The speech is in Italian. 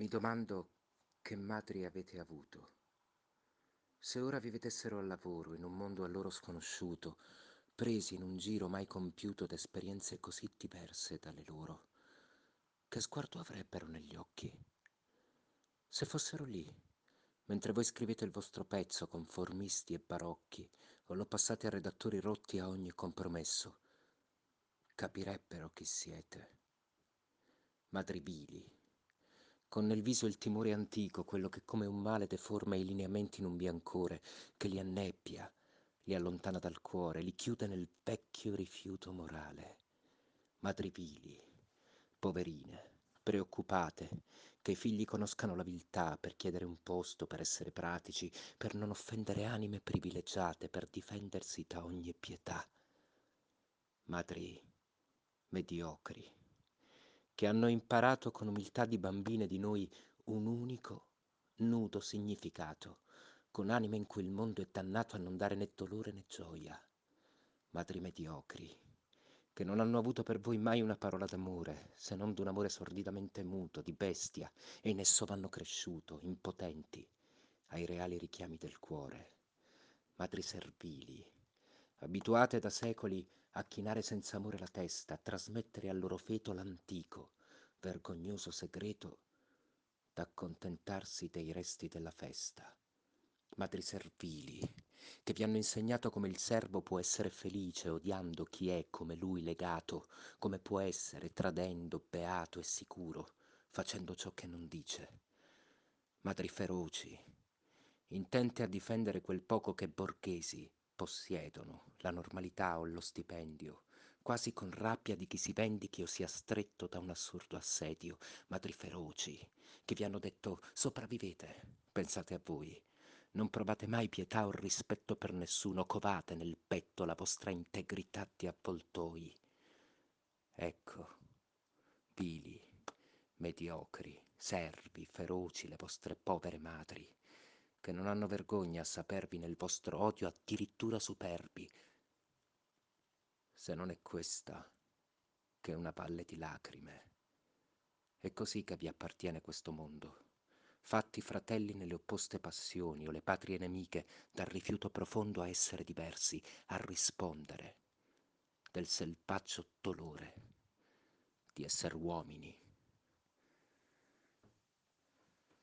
Mi domando che madri avete avuto. Se ora vi vedessero al lavoro, in un mondo a loro sconosciuto, presi in un giro mai compiuto d'esperienze così diverse dalle loro, che sguardo avrebbero negli occhi? Se fossero lì, mentre voi scrivete il vostro pezzo conformisti e barocchi, o lo passate a redattori rotti a ogni compromesso, capirebbero chi siete. Madri vili con nel viso il timore antico, quello che come un male deforma i lineamenti in un biancore, che li annebbia, li allontana dal cuore, li chiude nel vecchio rifiuto morale. Madri vili, poverine, preoccupate, che i figli conoscano la viltà per chiedere un posto, per essere pratici, per non offendere anime privilegiate, per difendersi da ogni pietà. Madri mediocri che hanno imparato con umiltà di bambine di noi un unico, nudo significato, con anime in cui il mondo è dannato a non dare né dolore né gioia. Madri mediocri, che non hanno avuto per voi mai una parola d'amore, se non d'un amore sordidamente muto, di bestia, e in esso vanno cresciuto, impotenti, ai reali richiami del cuore. Madri servili, abituate da secoli a chinare senza amore la testa, a trasmettere al loro feto l'antico, vergognoso segreto d'accontentarsi dei resti della festa. Madri servili, che vi hanno insegnato come il servo può essere felice odiando chi è come lui legato, come può essere tradendo, beato e sicuro, facendo ciò che non dice. Madri feroci, intente a difendere quel poco che borghesi possiedono, la normalità o lo stipendio, quasi con rabbia di chi si vendichi o sia stretto da un assurdo assedio, madri feroci, che vi hanno detto sopravvivete, pensate a voi. Non provate mai pietà o rispetto per nessuno, covate nel petto la vostra integrità di avvoltoi. Ecco, vili, mediocri, servi, feroci le vostre povere madri che non hanno vergogna a sapervi nel vostro odio addirittura superbi, se non è questa che una valle di lacrime. È così che vi appartiene questo mondo, fatti fratelli nelle opposte passioni o le patrie nemiche, dal rifiuto profondo a essere diversi, a rispondere del selvaggia dolore di essere uomini.